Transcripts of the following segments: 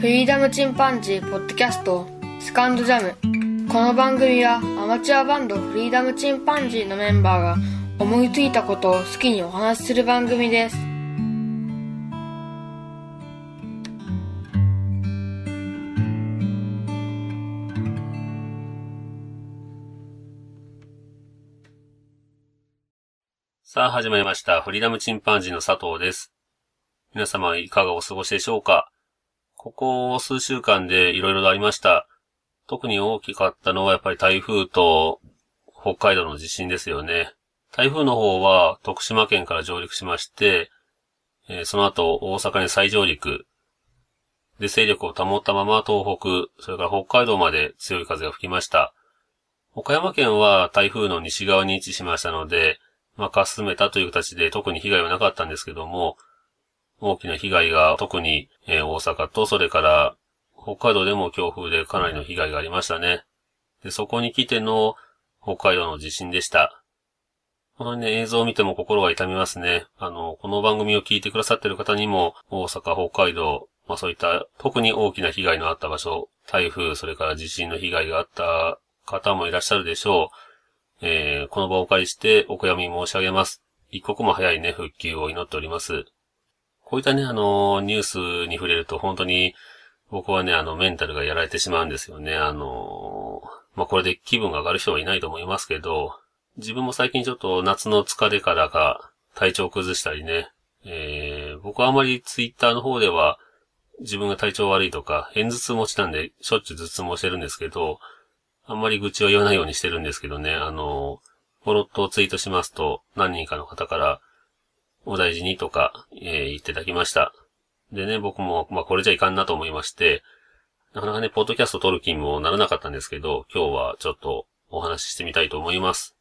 フリーダムチンパンジーポッドキャストスカンドジャムこの番組はアマチュアバンドフリーダムチンパンジーのメンバーが思いついたことを好きにお話しする番組ですさあ始まりました。フリーダムチンパンジーの佐藤です。皆様いかがお過ごしでしょうか？ここ数週間で色々とありました。特に大きかったのはやっぱり台風と北海道の地震ですよね。台風の方は徳島県から上陸しまして、えーその後大阪に再上陸。で、勢力を保ったまま東北、それから北海道まで強い風が吹きました。岡山県は台風の西側に位置しましたので、まあ、かすめたという形で特に被害はなかったんですけども、大きな被害が特に、えー大阪とそれから北海道でも強風でかなりの被害がありましたね。で、そこに来ての北海道の地震でした。このね、映像を見ても心が痛みますね。あの、この番組を聞いてくださっている方にも、大阪、北海道、まあそういった特に大きな被害のあった場所、台風、それから地震の被害があった方もいらっしゃるでしょう。えーこの場をお借りしてお悔やみ申し上げます。一刻も早いね、復旧を祈っております。こういったね、あの、ニュースに触れると本当に僕はね、あの、メンタルがやられてしまうんですよね。あの、まあ、これで気分が上がる人はいないと思いますけど、自分も最近ちょっと夏の疲れからか体調を崩したりね、えー僕はあまりツイッターの方では自分が体調悪いとか、偏頭痛持ちなんでしょっちゅう頭痛もしてるんですけど、あんまり愚痴は言わないようにしてるんですけどね、あの、フォロットをツイートしますと、何人かの方から、お大事にとか、えー言っていただきました。でね、僕も、まあ、これじゃいかんなと思いまして、なかなかね、ポッドキャスト撮る気にもならなかったんですけど、今日はちょっとお話ししてみたいと思います。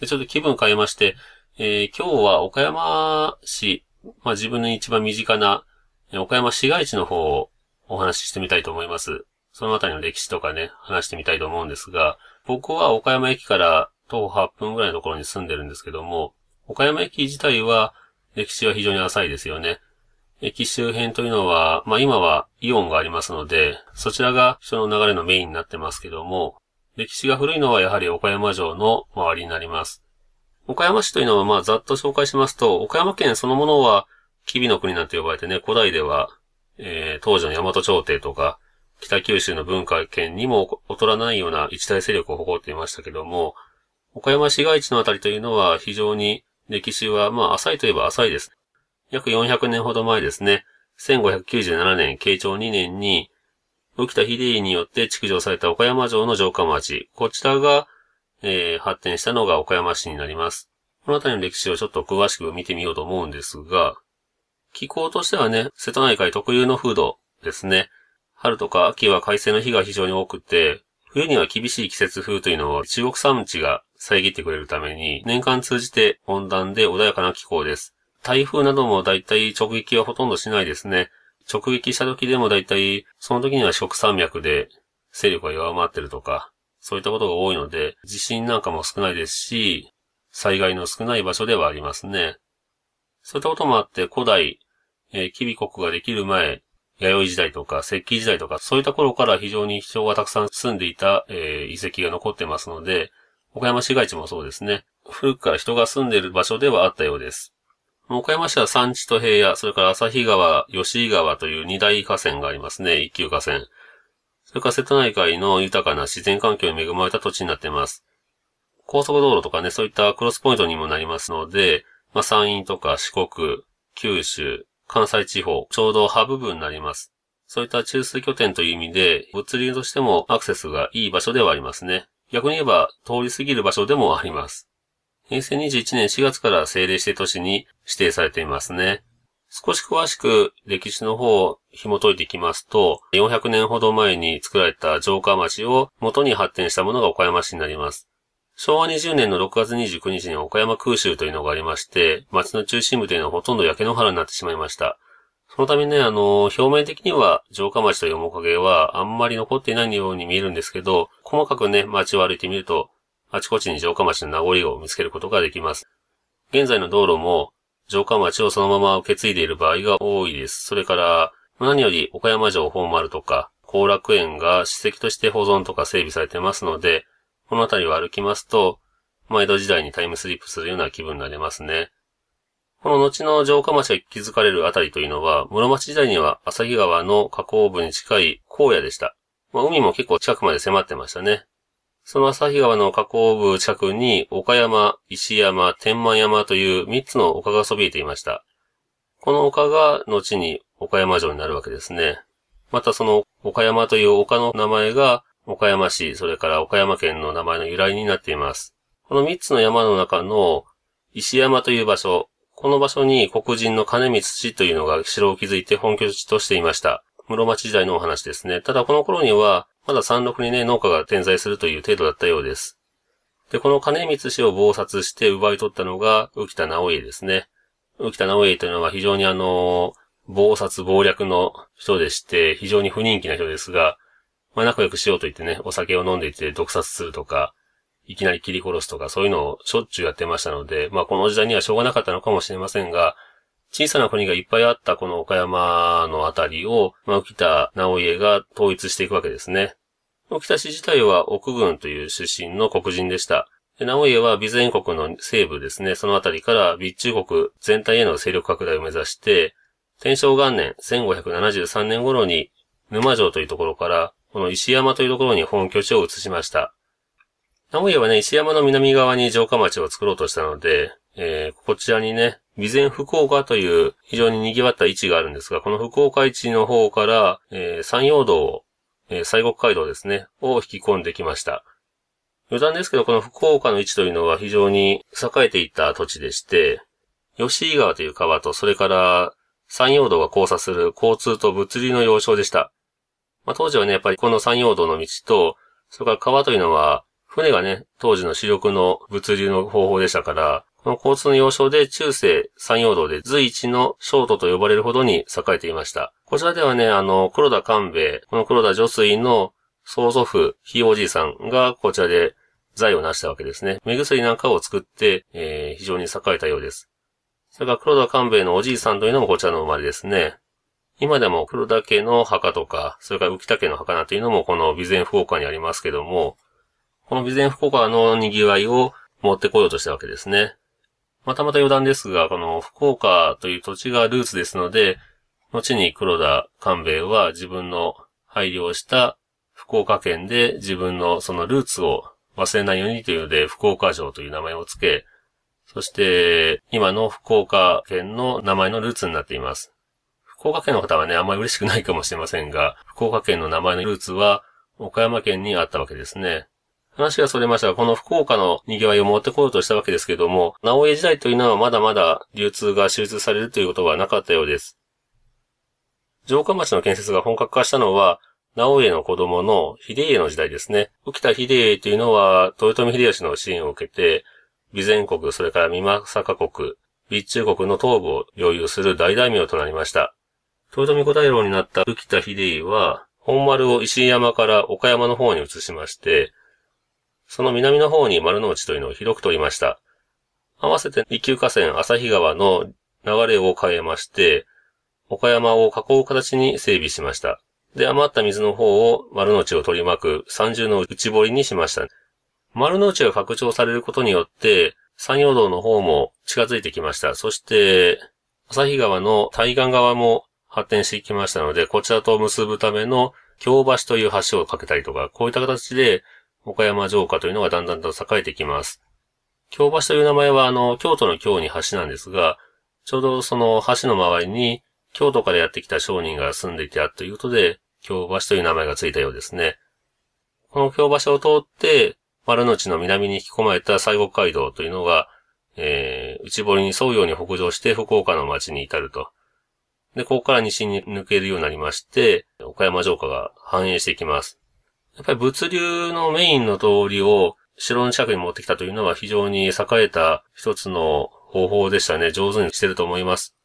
で、ちょっと気分変えまして、えー今日は岡山市、まあ、自分の一番身近な、岡山市街地の方をお話ししてみたいと思います。そのあたりの歴史とかね、話してみたいと思うんですが、僕は岡山駅から徒歩8分ぐらいのところに住んでるんですけども、岡山駅自体は歴史は非常に浅いですよね。駅周辺というのは、まあ今はイオンがありますので、そちらが人の流れのメインになってますけども、歴史が古いのはやはり岡山城の周りになります。岡山市というのはまあざっと紹介しますと、岡山県そのものは、吉備の国なんて呼ばれてね、古代では、えー当時の大和朝廷とか、北九州の文化圏にも劣らないような一大勢力を誇っていましたけども、岡山市街地のあたりというのは非常に歴史はまあ浅いといえば浅いです。約400年ほど前ですね、1597年、慶長2年に、浮田秀家によって築城された岡山城の城下町、こちらが、えー発展したのが岡山市になります。この辺りの歴史をちょっと詳しく見てみようと思うんですが、気候としてはね、瀬戸内海特有の風土ですね。春とか秋は海水の日が非常に多くて、冬には厳しい季節風というのを中国山地が遮ってくれるために、年間通じて温暖で穏やかな気候です。台風などもだいたい直撃はほとんどしないですね。直撃した時でもだいたい、その時には四国山脈で勢力が弱まってるとか、そういったことが多いので、地震なんかも少ないですし、災害の少ない場所ではありますね。そういったこともあって、古代、えー、吉備国ができる前、弥生時代とか石器時代とか、そういった頃から非常に人がたくさん住んでいた、えー遺跡が残ってますので、岡山市街地もそうですね。古くから人が住んでいる場所ではあったようです。岡山市は山地と平野、それから旭川、吉井川という二大河川がありますね。一級河川。それから瀬戸内海の豊かな自然環境に恵まれた土地になっています。高速道路とかね、そういったクロスポイントにもなりますので、まあ、山陰とか四国、九州、関西地方、ちょうどハブ部分になります。そういった中枢拠点という意味で、物流としてもアクセスがいい場所ではありますね。逆に言えば、通り過ぎる場所でもあります。平成21年4月から政令指定都市に指定されていますね。少し詳しく歴史の方を紐解いていきますと、400年ほど前に作られた城下町を元に発展したものが岡山市になります。昭和20年の6月29日に岡山空襲というのがありまして、町の中心部というのはほとんど焼け野原になってしまいました。そのためね、あの、表面的には城下町という面影はあんまり残っていないように見えるんですけど、細かくね、街を歩いてみると、あちこちに城下町の名残を見つけることができます。現在の道路も、城下町をそのまま受け継いでいる場合が多いです。それから、何より岡山城本丸とか、後楽園が史跡として保存とか整備されてますので、この辺りを歩きますと、まあ、江戸時代にタイムスリップするような気分になりますね。この後の城下町が築かれるあたりというのは、室町時代には旭川の河口部に近い荒野でした。まあ、海も結構近くまで迫ってましたね。その旭川の河口部近くに岡山、石山、天満山という3つの丘がそびえていました。この丘が後に岡山城になるわけですね。またその岡山という丘の名前が岡山市、それから岡山県の名前の由来になっています。この3つの山の中の石山という場所、この場所に黒人の金光氏というのが城を築いて本拠地としていました。室町時代のお話ですね。ただこの頃には、まだ山麓にね、農家が点在するという程度だったようです。で、この金光氏を暴殺して奪い取ったのが浮田直家ですね。浮田直家というのは非常にあの、暴殺暴略の人でして、非常に不人気な人ですが、まあ仲良くしようと言ってね、お酒を飲んでいて毒殺するとか、いきなり切り殺すとか、そういうのをしょっちゅうやってましたので、まあこの時代にはしょうがなかったのかもしれませんが、小さな国がいっぱいあったこの岡山のあたりを、まあ、浮田直家が統一していくわけですね。沖田氏自体は奥軍という出身の黒人でした。直家は備前国の西部ですね、そのあたりから備中国全体への勢力拡大を目指して、天正元年1573年頃に沼城というところから、この石山というところに本拠地を移しました。直家はね、石山の南側に城下町を作ろうとしたので、えー、こちらにね、備前福岡という非常に賑わった位置があるんですが、この福岡位置の方から、えー、山陽道を、えー、西国街道ですね、を引き込んできました。余談ですけど、この福岡の位置というのは非常に栄えていた土地でして、吉井川という川と、それから山陽道が交差する交通と物流の要衝でした。まあ、当時はね、やっぱりこの山陽道の道と、それから川というのは、船がね、当時の主力の物流の方法でしたから、この交通の要衝で中世山陽道で随一のショートと呼ばれるほどに栄えていました。こちらではね、あの、黒田官兵衛、この黒田女水の曽祖父、ひいおじいさんがこちらで財を成したわけですね。目薬なんかを作って、えー、非常に栄えたようです。それから黒田官兵衛のおじいさんというのもこちらの生まれですね。今でも黒田家の墓とか、それから浮田家の墓なんていうのもこの備前福岡にありますけども、この備前福岡の賑わいを持ってこようとしたわけですね。またまた余談ですが、この福岡という土地がルーツですので、後に黒田官兵衛は自分の配慮をした福岡県で自分のそのルーツを忘れないようにというので、福岡城という名前を付け、そして、今の福岡県の名前のルーツになっています。福岡県の方はね、あんまり嬉しくないかもしれませんが、福岡県の名前のルーツは、岡山県にあったわけですね。話がそれましたが、この福岡の賑わいを持ってこようとしたわけですけども、直江時代というのはまだまだ流通が手術されるということはなかったようです。城下町の建設が本格化したのは、直江の子供の秀家の時代ですね。浮田秀家というのは、豊臣秀吉の支援を受けて、備前国、それから三政国、備中国の東部を領有する大大名となりました。豊臣小太郎になった浮田秀家は、本丸を石山から岡山の方に移しまして、その南の方に丸の内というのを広く取りました。合わせて一級河川旭川の流れを変えまして、岡山を囲う形に整備しました。で、余った水の方を丸の内を取り巻く三重の内堀にしました。丸の内が拡張されることによって、山陽道の方も近づいてきました。そして、旭川の対岸側も発展してきましたので、こちらと結ぶための京橋という橋を架けたりとか、こういった形で岡山城下というのがだんだんと栄えてきます。京橋という名前はあの、京都の京に橋なんですが、ちょうどその橋の周りに京都からやってきた商人が住んでいたということで、京橋という名前がついたようですね。この京橋を通って、丸の内の南に引き込まれた西国街道というのが、えー、内堀に沿うように北上して福岡の町に至ると。で、ここから西に抜けるようになりまして、岡山城下が繁栄していきます。やっぱり物流のメインの通りを城の近くに持ってきたというのは非常に栄えた一つの方法でしたね。上手にしてると思います。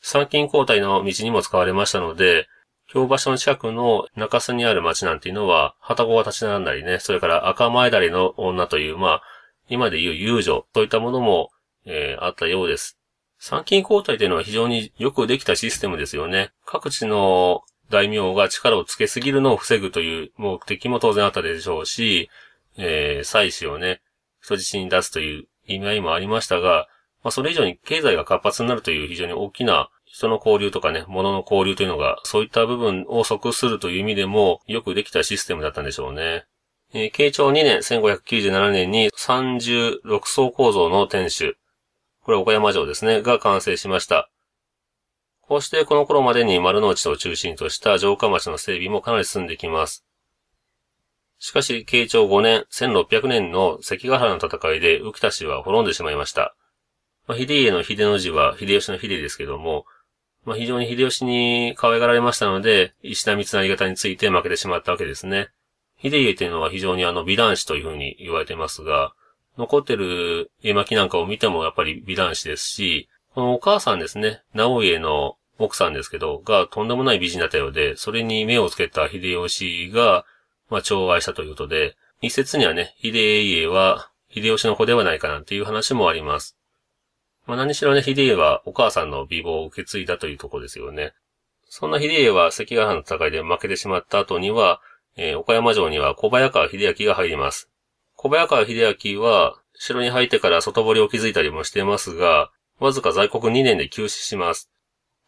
参勤交代の道にも使われましたので、京橋の近くの中洲にある町なんていうのは、旗子が立ち並んだりね、それから赤前だりの女という、まあ、今で言う遊女といったものも、えー、あったようです。参勤交代というのは非常によくできたシステムですよね。各地の大名が力をつけすぎるのを防ぐという目的も当然あったでしょうし、えー、祭祀をね、人質に出すという意味合いもありましたが、まあ、それ以上に経済が活発になるという非常に大きな人の交流とかね、物の交流というのが、そういった部分を即するという意味でも、よくできたシステムだったんでしょうね。えー、慶長2年、1597年に36層構造の天守、これ岡山城ですね、が完成しました。こうしてこの頃までに丸の内を中心とした城下町の整備もかなり進んできます。しかし、慶長5年、1600年の関ヶ原の戦いで浮田氏は滅んでしまいました。まあ、秀家の秀の字は秀吉の秀ですけども、まあ、非常に秀吉に可愛がられましたので、石田三成型について負けてしまったわけですね。秀家というのは非常にあの美男子というふうに言われてますが、残ってる絵巻なんかを見てもやっぱり美男子ですし、このお母さんですね、直家の奥さんですけど、がとんでもない美人だったようで、それに目をつけた秀吉が、まあ、寵愛したということで、一説にはね、秀家は秀吉の子ではないかなんていう話もあります。まあ、何しろね、秀家はお母さんの美貌を受け継いだというとこですよね。そんな秀家は関ヶ原の戦いで負けてしまった後には、えー、岡山城には小早川秀明が入ります。小早川秀明は、城に入ってから外堀を築いたりもしてますが、わずか在国2年で休止します。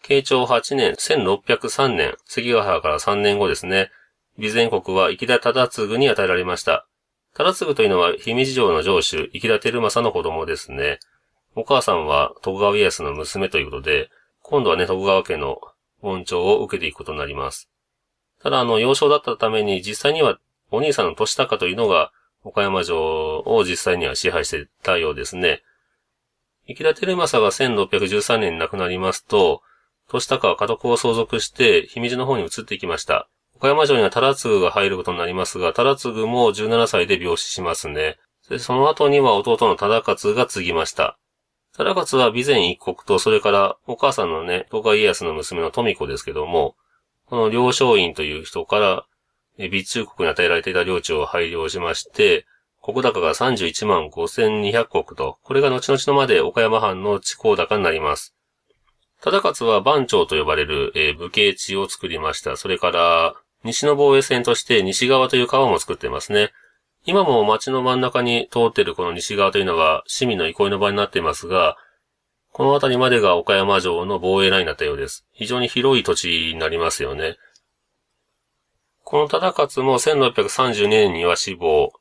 慶長8年、1603年、関ヶ原から3年後ですね。備前国は池田忠次に与えられました。忠次というのは姫路城の城主、池田照正の子供ですね。お母さんは徳川家康の娘ということで、今度はね、徳川家の恩寵を受けていくことになります。ただ、あの、幼少だったために、実際にはお兄さんの年高というのが、岡山城を実際には支配していたようですね。池田照正が1613年に亡くなりますと、年高は家督を相続して、姫路の方に移っていきました。岡山城には忠次が入ることになりますが、忠次も17歳で病死しますね。その後には弟の忠勝が継ぎました。忠勝は備前一国と、それからお母さんのね、東海家康の娘の富子ですけども、この領将院という人から、備中国に与えられていた領地を配領しまして、国高が31万5200国と、これが後々のまで岡山藩の地高高になります。忠勝は番長と呼ばれる、えー、武家地を作りました。それから、西の防衛線として西側という川も作ってますね。今も街の真ん中に通っているこの西側というのは市民の憩いの場になっていますが、この辺りまでが岡山城の防衛ラインだったようです。非常に広い土地になりますよね。この忠勝も1632年には死亡。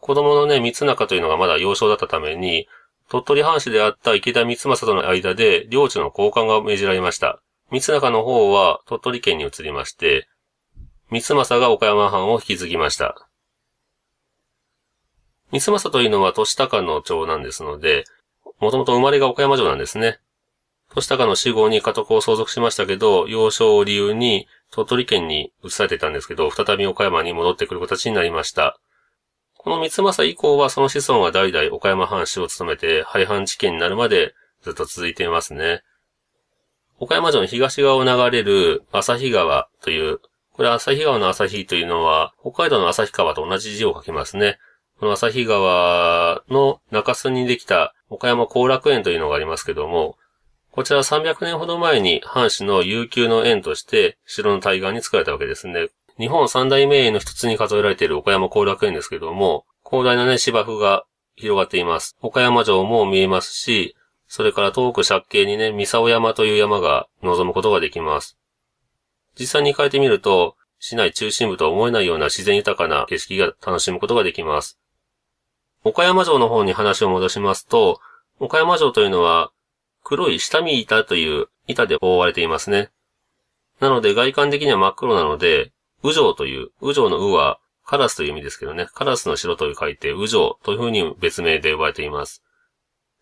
子供のね、三中というのがまだ幼少だったために、鳥取藩士であった池田光政との間で領地の交換が命じられました。三中の方は鳥取県に移りまして、三政が岡山藩を引き継ぎました。三政というのは年高の長男ですので、もともと生まれが岡山城なんですね。年高の死後に家督を相続しましたけど、幼少を理由に鳥取県に移されていたんですけど、再び岡山に戻ってくる形になりました。この三政以降はその子孫が代々岡山藩士を務めて廃藩置県になるまでずっと続いていますね。岡山城の東側を流れる旭川という、これ旭川の旭というのは北海道の旭川と同じ字を書きますね。この旭川の中州にできた岡山後楽園というのがありますけども、こちら300年ほど前に藩士の悠久の園として城の対岸に作られたわけですね。日本三大名園の一つに数えられている岡山後楽園ですけども、広大なね、芝生が広がっています。岡山城も見えますし、それから遠く借景にね、三沢山という山が望むことができます。実際に変えてみると、市内中心部とは思えないような自然豊かな景色が楽しむことができます。岡山城の方に話を戻しますと、岡山城というのは、黒い下見板という板で覆われていますね。なので外観的には真っ黒なので、宇城という、宇城の宇はカラスという意味ですけどね、カラスの城という書いて、宇城という風に別名で呼ばれています。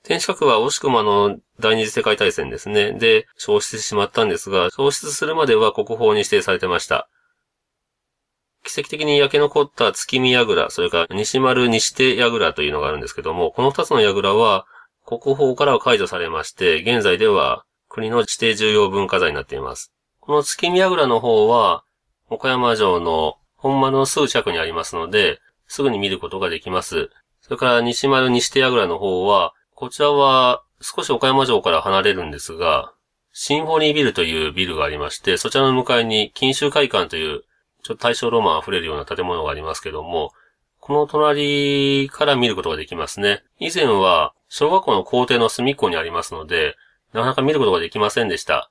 天守閣は惜しくもあの、第二次世界大戦ですね。で、消失してしまったんですが、消失するまでは国宝に指定されてました。奇跡的に焼け残った月見櫓、それから西丸西手櫓というのがあるんですけども、この二つの櫓は国宝からは解除されまして、現在では国の指定重要文化財になっています。この月見櫓の方は、岡山城の本丸のすぐ近くにありますので、すぐに見ることができます。それから西丸西手櫓の方は、こちらは少し岡山城から離れるんですが、シンフォニービルというビルがありまして、そちらの向かいに錦州会館という、ちょっと大正ロマン溢れるような建物がありますけども、この隣から見ることができますね。以前は、小学校の校庭の隅っこにありますので、なかなか見ることができませんでした。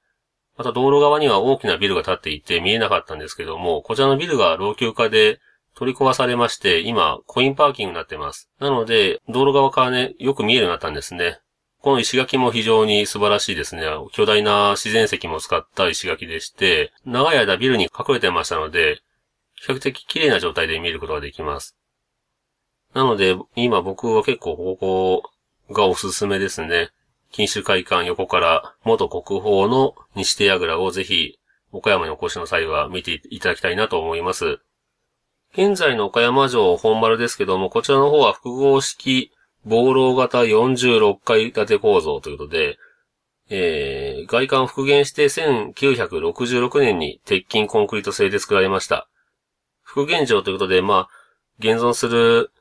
また道路側には大きなビルが建っていて見えなかったんですけども、こちらのビルが老朽化で取り壊されまして、今、コインパーキングになってます。なので、道路側からね、よく見えるようになったんですね。この石垣も非常に素晴らしいですね。巨大な自然石も使った石垣でして、長い間ビルに隠れてましたので、比較的綺麗な状態で見ることができます。なので、今僕は結構ここがおすすめですね。錦州会館横から元国宝の西手櫓をぜひ岡山にお越しの際は見ていただきたいなと思います。現在の岡山城本丸ですけども、こちらの方は複合式防漏型46階建て構造ということで、えー、外観を復元して1966年に鉄筋コンクリート製で作られました。復元城ということで、まあ、現存する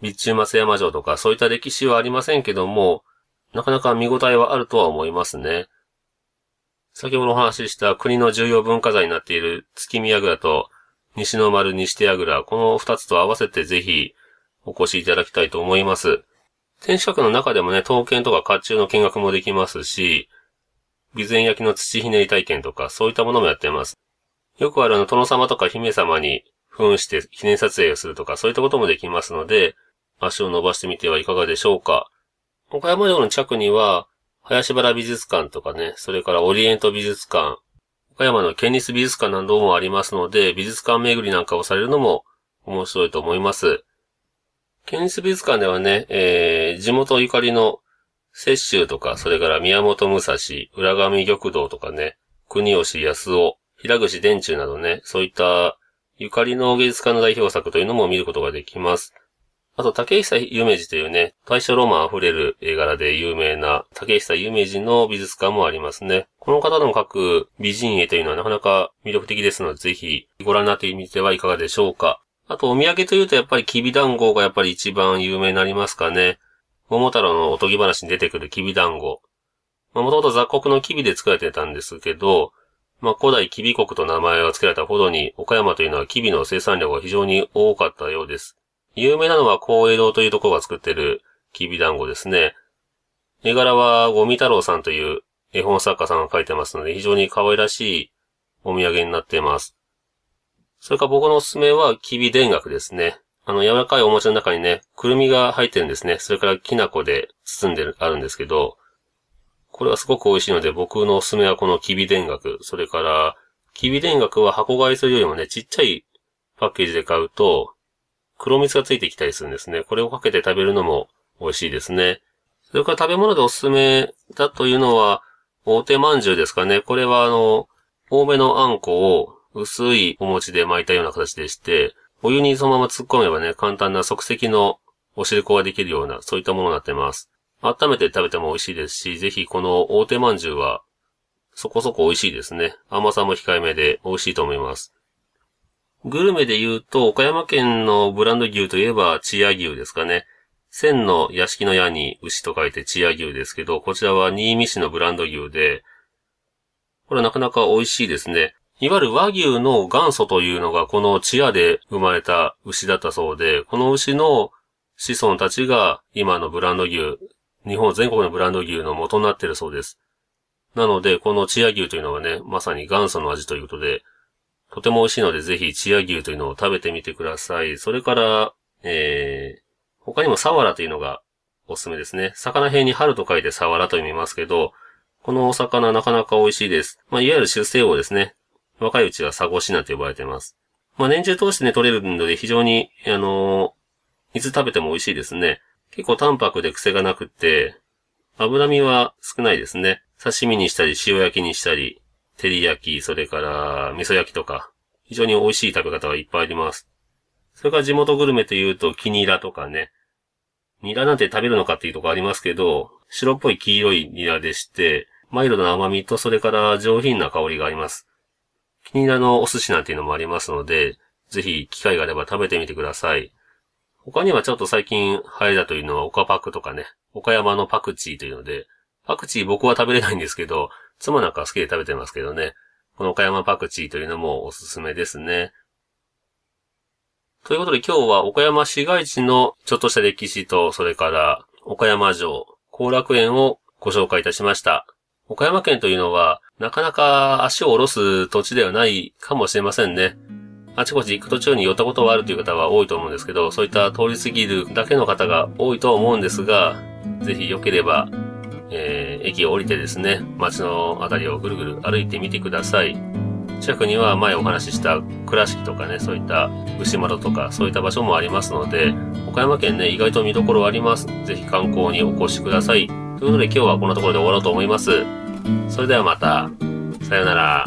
備中松山城とかそういった歴史はありませんけども、なかなか見応えはあるとは思いますね。先ほどお話しした国の重要文化財になっている月見櫓と西の丸西手櫓、この二つと合わせてぜひお越しいただきたいと思います。天守閣の中でもね、刀剣とか甲冑の見学もできますし、備前焼の土ひねり体験とか、そういったものもやってます。よくあるあの、殿様とか姫様に扮して記念撮影をするとか、そういったこともできますので、足を伸ばしてみてはいかがでしょうか。岡山城の近くには、林原美術館とかね、それからオリエント美術館、岡山の県立美術館などもありますので、美術館巡りなんかをされるのも面白いと思います。県立美術館ではね、えー、地元ゆかりの雪舟とか、それから宮本武蔵、浦上玉堂とかね、国吉安夫、平口電柱などね、そういったゆかりの芸術家の代表作というのも見ることができます。あと、竹久夢二というね、大正ロマン溢れる絵柄で有名な竹久夢二の美術館もありますね。この方の描く美人絵というのはなかなか魅力的ですので、ぜひご覧になってみてはいかがでしょうか。あと、お土産というとやっぱりきび団子がやっぱり一番有名になりますかね。桃太郎のおとぎ話に出てくるきび団子。まあ、もともと雑穀のきびで作られてたんですけど、まあ、古代きび国と名前を付けられたほどに、岡山というのはきびの生産量が非常に多かったようです。有名なのは光栄堂というところが作ってるきび団子ですね。絵柄はゴミ太郎さんという絵本作家さんが描いてますので、非常に可愛らしいお土産になっています。それから僕のおすすめは、きび田楽ですね。あの、柔らかいお餅の中にね、くるみが入ってるんですね。それからきな粉で包んでる、あるんですけど、これはすごく美味しいので、僕のおすすめはこのきび田楽。それから、きび田楽は箱買いするよりもね、ちっちゃいパッケージで買うと、黒蜜がついてきたりするんですね。これをかけて食べるのも美味しいですね。それから食べ物でおすすめだというのは、大手饅頭ですかね。これはあの、多めのあんこを薄いお餅で巻いたような形でして、お湯にそのまま突っ込めばね、簡単な即席のお汁粉ができるような、そういったものになってます。温めて食べても美味しいですし、ぜひこの大手饅頭は、そこそこ美味しいですね。甘さも控えめで美味しいと思います。グルメで言うと、岡山県のブランド牛といえば、千屋牛ですかね。千の屋敷の屋に牛と書いて千屋牛ですけど、こちらは新見市のブランド牛で、これはなかなか美味しいですね。いわゆる和牛の元祖というのがこの千屋で生まれた牛だったそうで、この牛の子孫たちが今のブランド牛、日本全国のブランド牛の元になっているそうです。なので、この千屋牛というのはね、まさに元祖の味ということで、とても美味しいので、ぜひ、チア牛というのを食べてみてください。それから、えー、他にもサワラというのがおすすめですね。魚辺に春と書いてサワラと読みますけど、このお魚なかなか美味しいです。まあ、いわゆる出世魚ですね。若いうちはサゴシなんて呼ばれています。まあ、年中通してね、取れるので非常に、あのー、いつ食べても美味しいですね。結構淡白で癖がなくって、脂身は少ないですね。刺身にしたり、塩焼きにしたり、照り焼き、それから味噌焼きとか、非常に美味しい食べ方がいっぱいあります。それから地元グルメというと、キニラとかね。ニラなんて食べるのかっていうとこありますけど、白っぽい黄色いニラでして、マイルドな甘みとそれから上品な香りがあります。キニラのお寿司なんていうのもありますので、ぜひ機会があれば食べてみてください。他にはちょっと最近流行りだというのはオカパックとかね、岡山のパクチーというので、パクチー僕は食べれないんですけど、妻なんか好きで食べてますけどね。この岡山パクチーというのもおすすめですね。ということで今日は岡山市街地のちょっとした歴史と、それから岡山城、後楽園をご紹介いたしました。岡山県というのは、なかなか足を下ろす土地ではないかもしれませんね。あちこち行く途中に寄ったことはあるという方は多いと思うんですけど、そういった通り過ぎるだけの方が多いと思うんですが、ぜひ良ければ、えー、駅を降りてですね、街のあたりをぐるぐる歩いてみてください。近くには前お話しした倉敷とかね、そういった牛窓とかそういった場所もありますので、岡山県ね、意外と見どころあります。ぜひ観光にお越しください。ということで今日はこんなところで終わろうと思います。それではまた。さようなら。